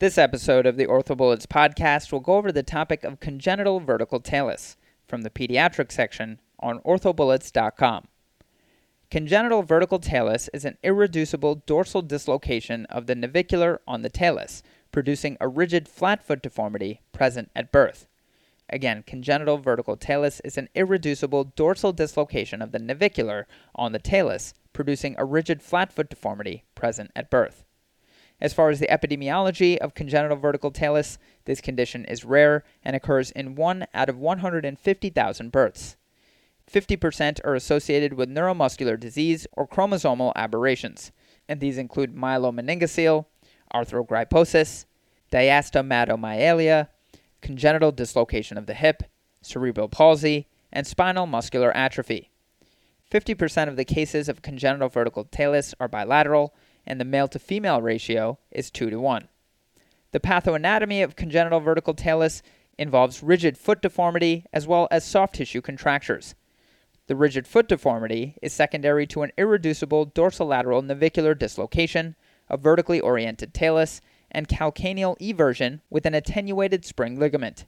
This episode of the OrthoBullets podcast will go over the topic of congenital vertical talus from the pediatric section on orthobullets.com. Congenital vertical talus is an irreducible dorsal dislocation of the navicular on the talus, producing a rigid flat foot deformity present at birth. Again, congenital vertical talus is an irreducible dorsal dislocation of the navicular on the talus, producing a rigid flat foot deformity present at birth. As far as the epidemiology of congenital vertical talus, this condition is rare and occurs in 1 out of 150,000 births. 50% are associated with neuromuscular disease or chromosomal aberrations, and these include myelomeningocele, arthrogryposis, diastematomyelia, congenital dislocation of the hip, cerebral palsy, and spinal muscular atrophy. 50% of the cases of congenital vertical talus are bilateral, and the male to female ratio is 2 to 1. The pathoanatomy of congenital vertical talus involves rigid foot deformity as well as soft tissue contractures. The rigid foot deformity is secondary to an irreducible dorsolateral navicular dislocation, a vertically oriented talus, and calcaneal eversion with an attenuated spring ligament.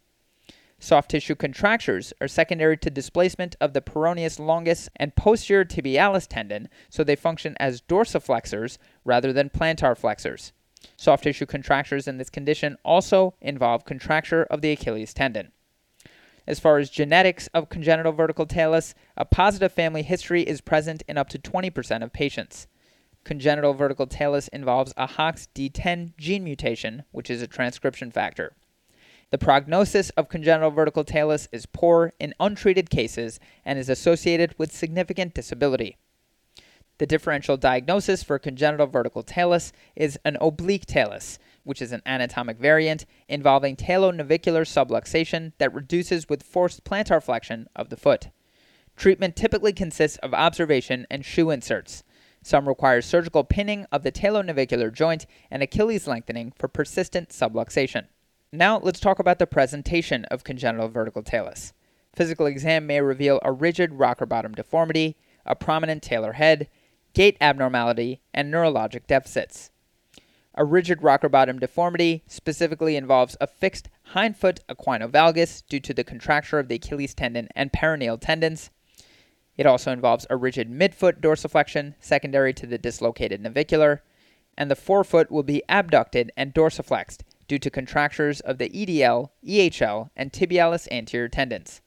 Soft tissue contractures are secondary to displacement of the peroneus longus and posterior tibialis tendon, so they function as dorsiflexors rather than plantar flexors. Soft tissue contractures in this condition also involve contracture of the Achilles tendon. As far as genetics of congenital vertical talus, a positive family history is present in up to 20% of patients. Congenital vertical talus involves a HOXD10 gene mutation, which is a transcription factor. The prognosis of congenital vertical talus is poor in untreated cases and is associated with significant disability. The differential diagnosis for congenital vertical talus is an oblique talus, which is an anatomic variant involving talonavicular subluxation that reduces with forced plantar flexion of the foot. Treatment typically consists of observation and shoe inserts. Some require surgical pinning of the talonavicular joint and Achilles lengthening for persistent subluxation. Now let's talk about the presentation of congenital vertical talus. Physical exam may reveal a rigid rocker bottom deformity, a prominent talar head, gait abnormality, and neurologic deficits. A rigid rocker bottom deformity specifically involves a fixed hindfoot equinovalgus due to the contracture of the Achilles tendon and peroneal tendons. It also involves a rigid midfoot dorsiflexion secondary to the dislocated navicular, and the forefoot will be abducted and dorsiflexed due to contractures of the EDL, EHL, and tibialis anterior tendons.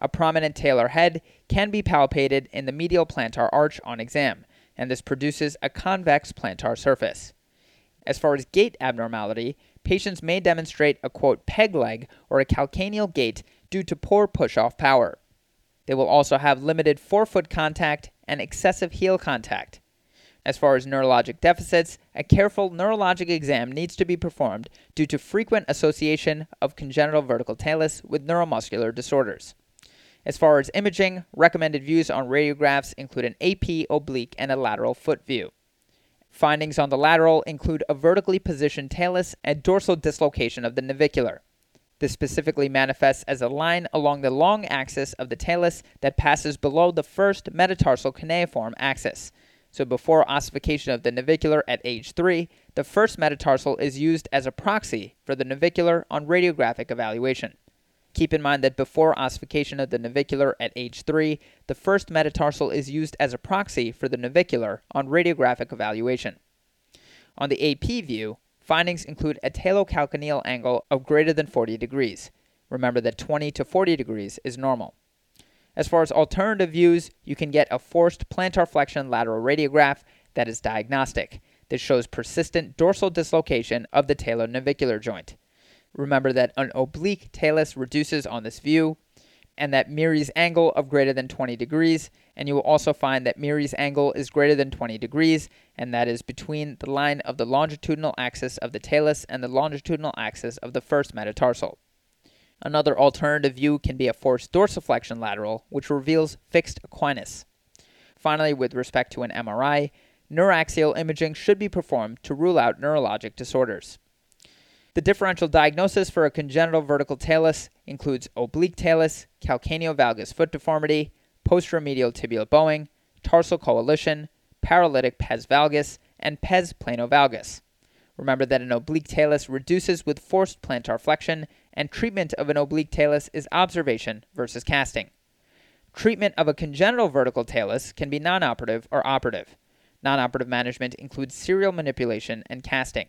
A prominent talar head can be palpated in the medial plantar arch on exam, and this produces a convex plantar surface. As far as gait abnormality, patients may demonstrate a quote peg leg or a calcaneal gait due to poor push off power. They will also have limited forefoot contact and excessive heel contact. As far as neurologic deficits, a careful neurologic exam needs to be performed due to frequent association of congenital vertical talus with neuromuscular disorders. As far as imaging, recommended views on radiographs include an AP oblique and a lateral foot view. Findings on the lateral include a vertically positioned talus and dorsal dislocation of the navicular. This specifically manifests as a line along the long axis of the talus that passes below the first metatarsal cuneiform axis, so before ossification of the navicular at age 3, the first metatarsal is used as a proxy for the navicular on radiographic evaluation. Keep in mind that before ossification of the navicular at age 3, the first metatarsal is used as a proxy for the navicular on radiographic evaluation. On the AP view, findings include a talocalcaneal angle of greater than 40 degrees. Remember that 20 to 40 degrees is normal. As far as alternative views, you can get a forced plantar flexion lateral radiograph that is diagnostic. This shows persistent dorsal dislocation of the talonavicular joint. Remember that an oblique talus reduces on this view, and that Meary's angle of greater than 20 degrees, and you will also find that Meary's angle is greater than 20 degrees, and that is between the line of the longitudinal axis of the talus and the longitudinal axis of the first metatarsal. Another alternative view can be a forced dorsiflexion lateral, which reveals fixed equinus. Finally, with respect to an MRI, neuraxial imaging should be performed to rule out neurologic disorders. The differential diagnosis for a congenital vertical talus includes oblique talus, calcaneovalgus foot deformity, posteromedial tibial bowing, tarsal coalition, paralytic pes valgus, and pes planovalgus. Remember that an oblique talus reduces with forced plantar flexion, and treatment of an oblique talus is observation versus casting. Treatment of a congenital vertical talus can be nonoperative or operative. Nonoperative management includes serial manipulation and casting.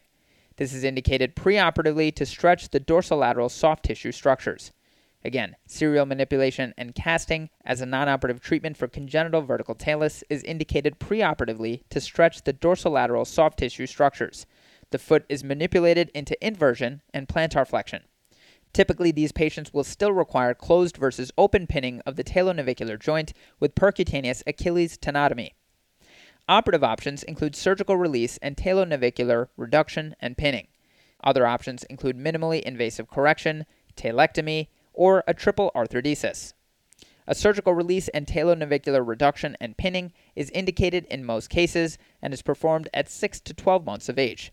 This is indicated preoperatively to stretch the dorsolateral soft tissue structures. Again, serial manipulation and casting as a nonoperative treatment for congenital vertical talus is indicated preoperatively to stretch the dorsolateral soft tissue structures the foot is manipulated into inversion and plantar flexion. Typically, these patients will still require closed versus open pinning of the talonavicular joint with percutaneous Achilles tenotomy. Operative options include surgical release and talonavicular reduction and pinning. Other options include minimally invasive correction, talectomy, or a triple arthrodesis. A surgical release and talonavicular reduction and pinning is indicated in most cases and is performed at 6 to 12 months of age.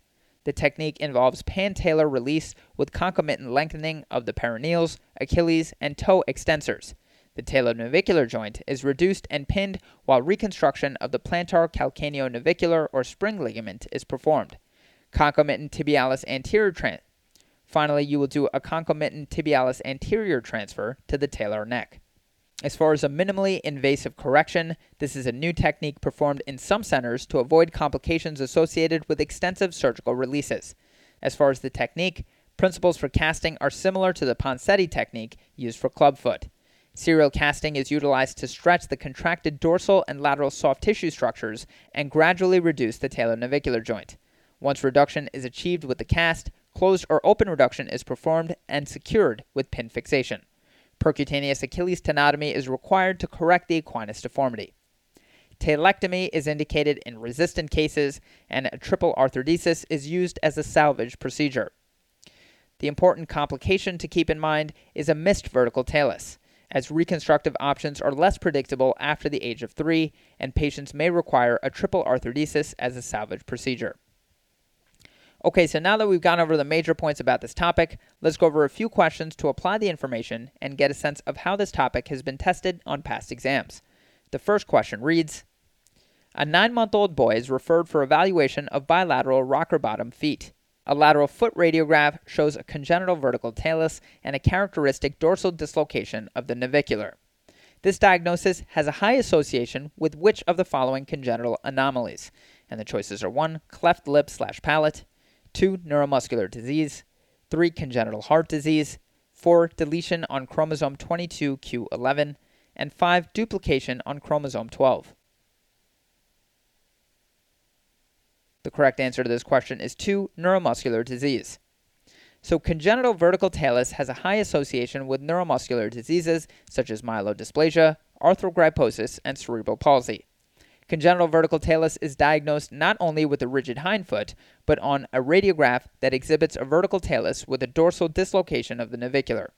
The technique involves pan-talar release with concomitant lengthening of the peroneals, Achilles, and toe extensors. The talonavicular joint is reduced and pinned while reconstruction of the plantar calcaneonavicular or spring ligament is performed. Concomitant tibialis anterior transfer. Finally, you will do a concomitant tibialis anterior transfer to the talar neck. As far as a minimally invasive correction, this is a new technique performed in some centers to avoid complications associated with extensive surgical releases. As far as the technique, principles for casting are similar to the Ponseti technique used for clubfoot. Serial casting is utilized to stretch the contracted dorsal and lateral soft tissue structures and gradually reduce the talonavicular joint. Once reduction is achieved with the cast, closed or open reduction is performed and secured with pin fixation. Percutaneous Achilles tenotomy is required to correct the equinus deformity. Talectomy is indicated in resistant cases, and a triple arthrodesis is used as a salvage procedure. The important complication to keep in mind is a missed vertical talus, as reconstructive options are less predictable after the age of three, and patients may require a triple arthrodesis as a salvage procedure. Okay, so now that we've gone over the major points about this topic, let's go over a few questions to apply the information and get a sense of how this topic has been tested on past exams. The first question reads A nine month old boy is referred for evaluation of bilateral rocker bottom feet. A lateral foot radiograph shows a congenital vertical talus and a characteristic dorsal dislocation of the navicular. This diagnosis has a high association with which of the following congenital anomalies? And the choices are 1. Cleft lip slash palate, 2. Neuromuscular disease. 3. Congenital heart disease. 4. Deletion on chromosome 22q11. And 5. Duplication on chromosome 12. The correct answer to this question is 2. Neuromuscular disease. So, congenital vertical talus has a high association with neuromuscular diseases such as myelodysplasia, arthrogryposis, and cerebral palsy. Congenital vertical talus is diagnosed not only with a rigid hindfoot, but on a radiograph that exhibits a vertical talus with a dorsal dislocation of the navicular.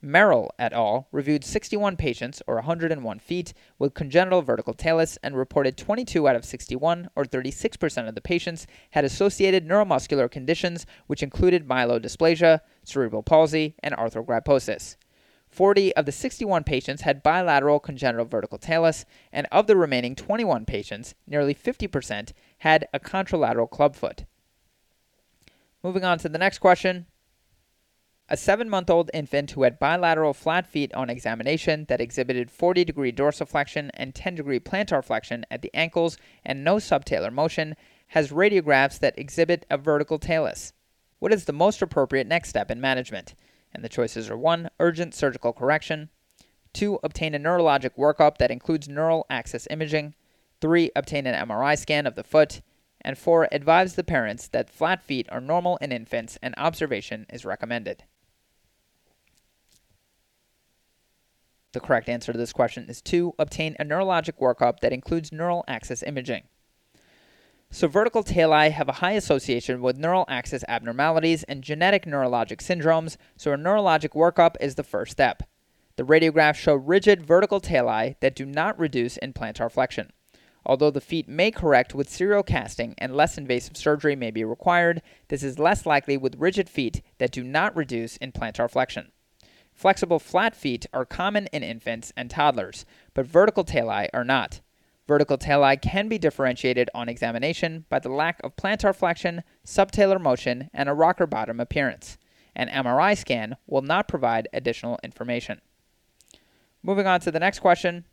Merrill et al. reviewed 61 patients, or 101 feet, with congenital vertical talus and reported 22 out of 61, or 36% of the patients, had associated neuromuscular conditions which included myelodysplasia, cerebral palsy, and arthrogryposis. 40 of the 61 patients had bilateral congenital vertical talus, and of the remaining 21 patients, nearly 50% had a contralateral clubfoot. Moving on to the next question. A seven month old infant who had bilateral flat feet on examination that exhibited 40 degree dorsiflexion and 10 degree plantar flexion at the ankles and no subtalar motion has radiographs that exhibit a vertical talus. What is the most appropriate next step in management? And the choices are 1. Urgent surgical correction. 2. Obtain a neurologic workup that includes neural axis imaging. 3. Obtain an MRI scan of the foot. And 4. Advise the parents that flat feet are normal in infants and observation is recommended. The correct answer to this question is 2. Obtain a neurologic workup that includes neural axis imaging. So, vertical tali have a high association with neural axis abnormalities and genetic neurologic syndromes, so a neurologic workup is the first step. The radiographs show rigid vertical tali that do not reduce in plantar flexion. Although the feet may correct with serial casting and less invasive surgery may be required, this is less likely with rigid feet that do not reduce in plantar flexion. Flexible flat feet are common in infants and toddlers, but vertical tali are not. Vertical tali can be differentiated on examination by the lack of plantar flexion, subtalar motion, and a rocker bottom appearance. An MRI scan will not provide additional information. Moving on to the next question.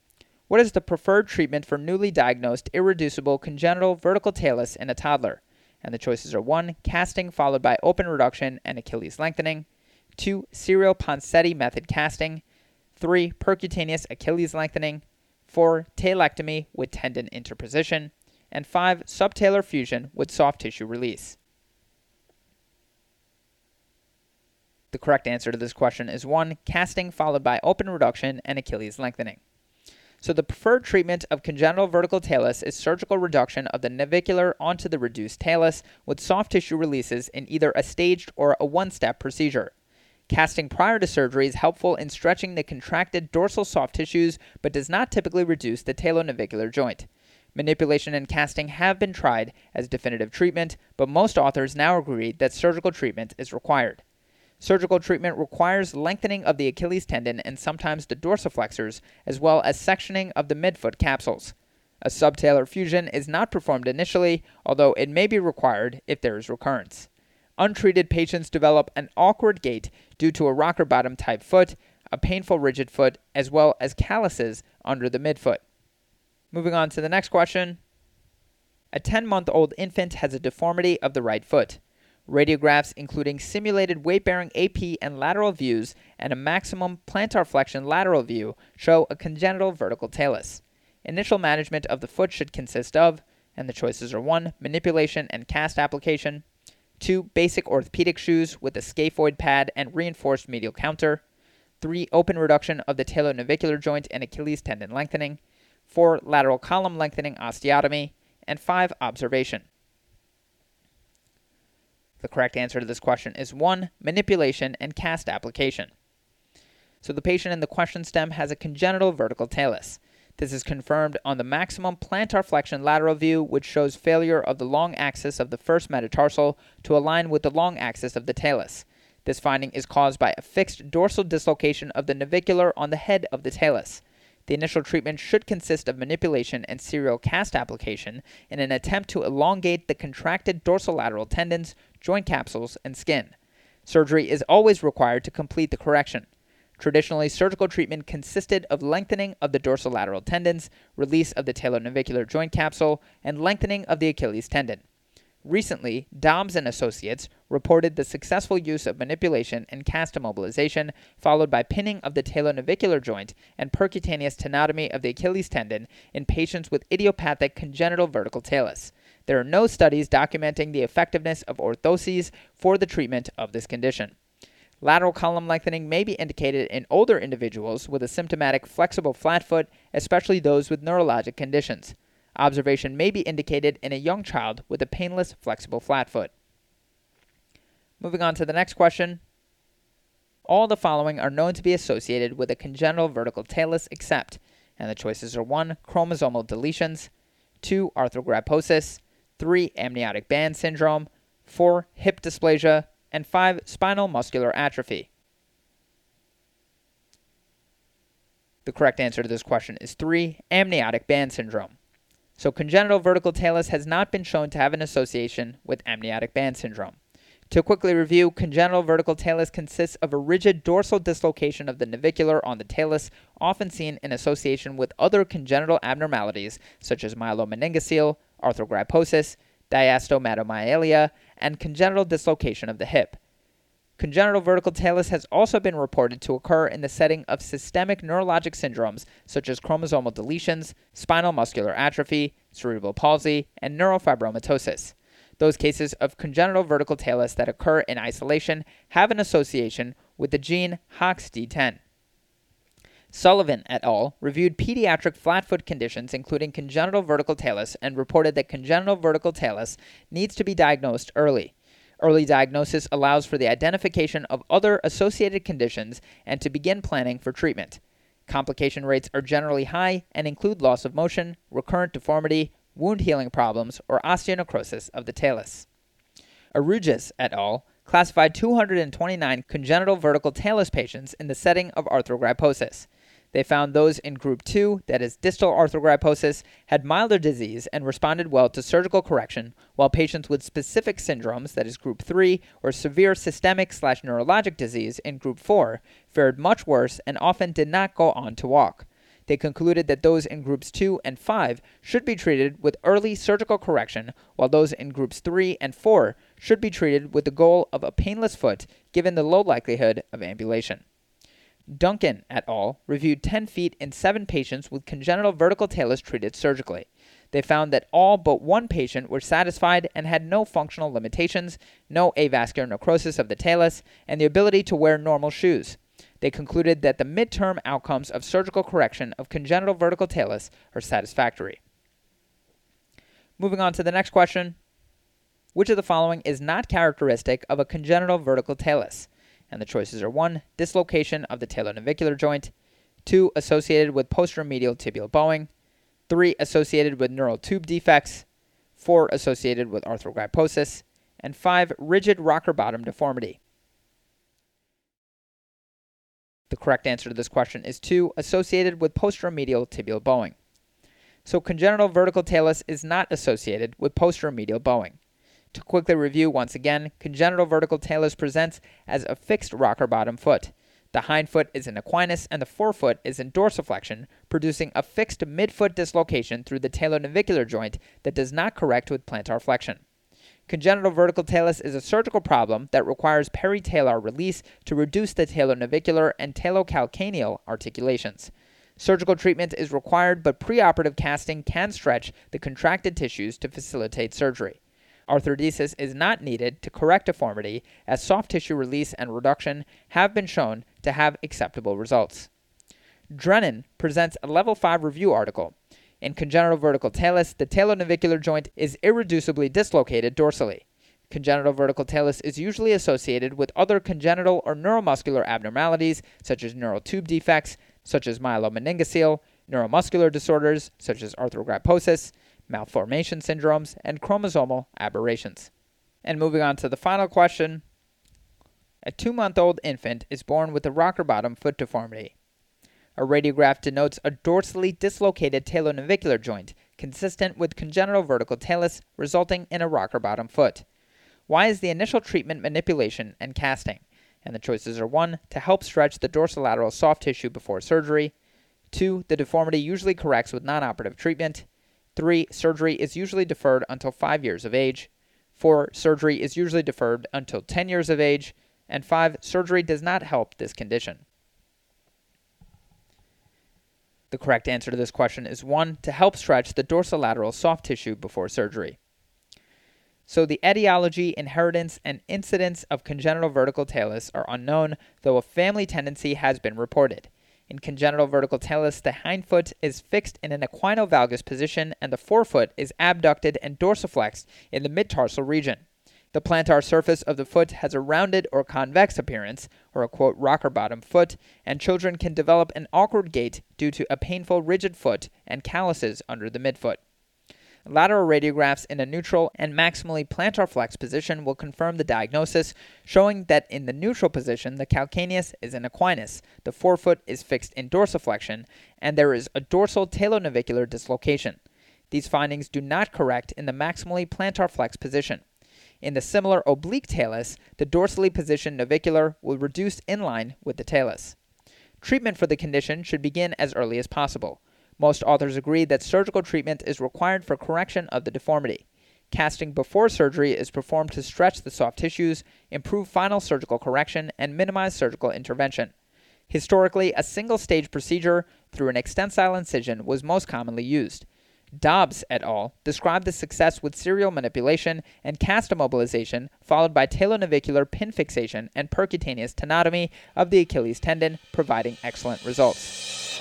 What is the preferred treatment for newly diagnosed irreducible congenital vertical talus in a toddler? And the choices are 1. Casting followed by open reduction and Achilles lengthening, 2. Serial Ponseti method casting, 3. Percutaneous Achilles lengthening, 4. Talectomy with tendon interposition, and 5. Subtalar fusion with soft tissue release. The correct answer to this question is 1. Casting followed by open reduction and Achilles lengthening. So the preferred treatment of congenital vertical talus is surgical reduction of the navicular onto the reduced talus with soft tissue releases in either a staged or a one-step procedure. Casting prior to surgery is helpful in stretching the contracted dorsal soft tissues but does not typically reduce the talonavicular joint. Manipulation and casting have been tried as definitive treatment, but most authors now agree that surgical treatment is required. Surgical treatment requires lengthening of the Achilles tendon and sometimes the dorsiflexors, as well as sectioning of the midfoot capsules. A subtalar fusion is not performed initially, although it may be required if there is recurrence. Untreated patients develop an awkward gait due to a rocker bottom type foot, a painful rigid foot, as well as calluses under the midfoot. Moving on to the next question. A 10 month old infant has a deformity of the right foot. Radiographs, including simulated weight bearing AP and lateral views and a maximum plantar flexion lateral view, show a congenital vertical talus. Initial management of the foot should consist of, and the choices are 1. Manipulation and cast application, 2. Basic orthopedic shoes with a scaphoid pad and reinforced medial counter, 3. Open reduction of the talonavicular joint and Achilles tendon lengthening, 4. Lateral column lengthening osteotomy, and 5. Observation. The correct answer to this question is 1. Manipulation and cast application. So the patient in the question stem has a congenital vertical talus. This is confirmed on the maximum plantar flexion lateral view, which shows failure of the long axis of the first metatarsal to align with the long axis of the talus. This finding is caused by a fixed dorsal dislocation of the navicular on the head of the talus. The initial treatment should consist of manipulation and serial cast application in an attempt to elongate the contracted dorsolateral tendons, joint capsules, and skin. Surgery is always required to complete the correction. Traditionally, surgical treatment consisted of lengthening of the dorsolateral tendons, release of the talonavicular joint capsule, and lengthening of the Achilles tendon. Recently, Dobbs and Associates reported the successful use of manipulation and cast immobilization, followed by pinning of the talonavicular joint and percutaneous tenotomy of the Achilles tendon in patients with idiopathic congenital vertical talus. There are no studies documenting the effectiveness of orthoses for the treatment of this condition. Lateral column lengthening may be indicated in older individuals with a symptomatic flexible flat foot, especially those with neurologic conditions. Observation may be indicated in a young child with a painless flexible flat foot. Moving on to the next question. All the following are known to be associated with a congenital vertical talus except, and the choices are 1. Chromosomal deletions, 2. Arthrogryposis, 3. Amniotic band syndrome, 4. Hip dysplasia, and 5. Spinal muscular atrophy. The correct answer to this question is 3. Amniotic band syndrome. So congenital vertical talus has not been shown to have an association with amniotic band syndrome. To quickly review, congenital vertical talus consists of a rigid dorsal dislocation of the navicular on the talus, often seen in association with other congenital abnormalities such as myelomeningocele, arthrogryposis, diastematomyelia, and congenital dislocation of the hip. Congenital vertical talus has also been reported to occur in the setting of systemic neurologic syndromes such as chromosomal deletions, spinal muscular atrophy, cerebral palsy, and neurofibromatosis. Those cases of congenital vertical talus that occur in isolation have an association with the gene HOXD10. Sullivan et al. reviewed pediatric flatfoot conditions, including congenital vertical talus, and reported that congenital vertical talus needs to be diagnosed early. Early diagnosis allows for the identification of other associated conditions and to begin planning for treatment. Complication rates are generally high and include loss of motion, recurrent deformity, wound healing problems, or osteonecrosis of the talus. Arrujas et al. classified 229 congenital vertical talus patients in the setting of arthrogryposis. They found those in group 2, that is distal arthrogryposis, had milder disease and responded well to surgical correction, while patients with specific syndromes, that is group 3, or severe systemic slash neurologic disease in group 4, fared much worse and often did not go on to walk. They concluded that those in groups 2 and 5 should be treated with early surgical correction, while those in groups 3 and 4 should be treated with the goal of a painless foot given the low likelihood of ambulation. Duncan et al. reviewed 10 feet in 7 patients with congenital vertical talus treated surgically. They found that all but one patient were satisfied and had no functional limitations, no avascular necrosis of the talus, and the ability to wear normal shoes. They concluded that the midterm outcomes of surgical correction of congenital vertical talus are satisfactory. Moving on to the next question. Which of the following is not characteristic of a congenital vertical talus? And the choices are 1. Dislocation of the talonavicular joint, 2. Associated with posteromedial tibial bowing, 3. Associated with neural tube defects, 4. Associated with arthrogryposis, and 5. Rigid rocker bottom deformity. The correct answer to this question is 2. Associated with posteromedial tibial bowing. So congenital vertical talus is not associated with posteromedial bowing. To quickly review once again, congenital vertical talus presents as a fixed rocker bottom foot. The hind foot is in equinus and the forefoot is in dorsiflexion, producing a fixed midfoot dislocation through the talonavicular joint that does not correct with plantar flexion. Congenital vertical talus is a surgical problem that requires peritalar release to reduce the talonavicular and talocalcaneal articulations. Surgical treatment is required, but preoperative casting can stretch the contracted tissues to facilitate surgery. Arthrodesis is not needed to correct deformity, as soft tissue release and reduction have been shown to have acceptable results. Drennan presents a Level 5 review article. In congenital vertical talus, the talonavicular joint is irreducibly dislocated dorsally. Congenital vertical talus is usually associated with other congenital or neuromuscular abnormalities, such as neural tube defects, such as myelomeningocele, neuromuscular disorders, such as arthrogryposis, malformation syndromes, and chromosomal aberrations. And moving on to the final question A two month old infant is born with a rocker bottom foot deformity. A radiograph denotes a dorsally dislocated talonavicular joint consistent with congenital vertical talus, resulting in a rocker bottom foot. Why is the initial treatment manipulation and casting? And the choices are 1. To help stretch the dorsolateral soft tissue before surgery. 2. The deformity usually corrects with non operative treatment. Three, surgery is usually deferred until five years of age. Four, surgery is usually deferred until 10 years of age. And five, surgery does not help this condition. The correct answer to this question is one, to help stretch the dorsolateral soft tissue before surgery. So the etiology, inheritance, and incidence of congenital vertical talus are unknown, though a family tendency has been reported. In congenital vertical talus, the hindfoot is fixed in an equinovalgus position and the forefoot is abducted and dorsiflexed in the midtarsal region. The plantar surface of the foot has a rounded or convex appearance, or a quote rocker bottom foot, and children can develop an awkward gait due to a painful rigid foot and calluses under the midfoot. Lateral radiographs in a neutral and maximally plantar flex position will confirm the diagnosis, showing that in the neutral position, the calcaneus is in equinus, the forefoot is fixed in dorsiflexion, and there is a dorsal talonavicular dislocation. These findings do not correct in the maximally plantar flex position. In the similar oblique talus, the dorsally positioned navicular will reduce in line with the talus. Treatment for the condition should begin as early as possible. Most authors agree that surgical treatment is required for correction of the deformity. Casting before surgery is performed to stretch the soft tissues, improve final surgical correction, and minimize surgical intervention. Historically, a single stage procedure through an extensile incision was most commonly used. Dobbs et al. described the success with serial manipulation and cast immobilization, followed by talonavicular pin fixation and percutaneous tenotomy of the Achilles tendon, providing excellent results.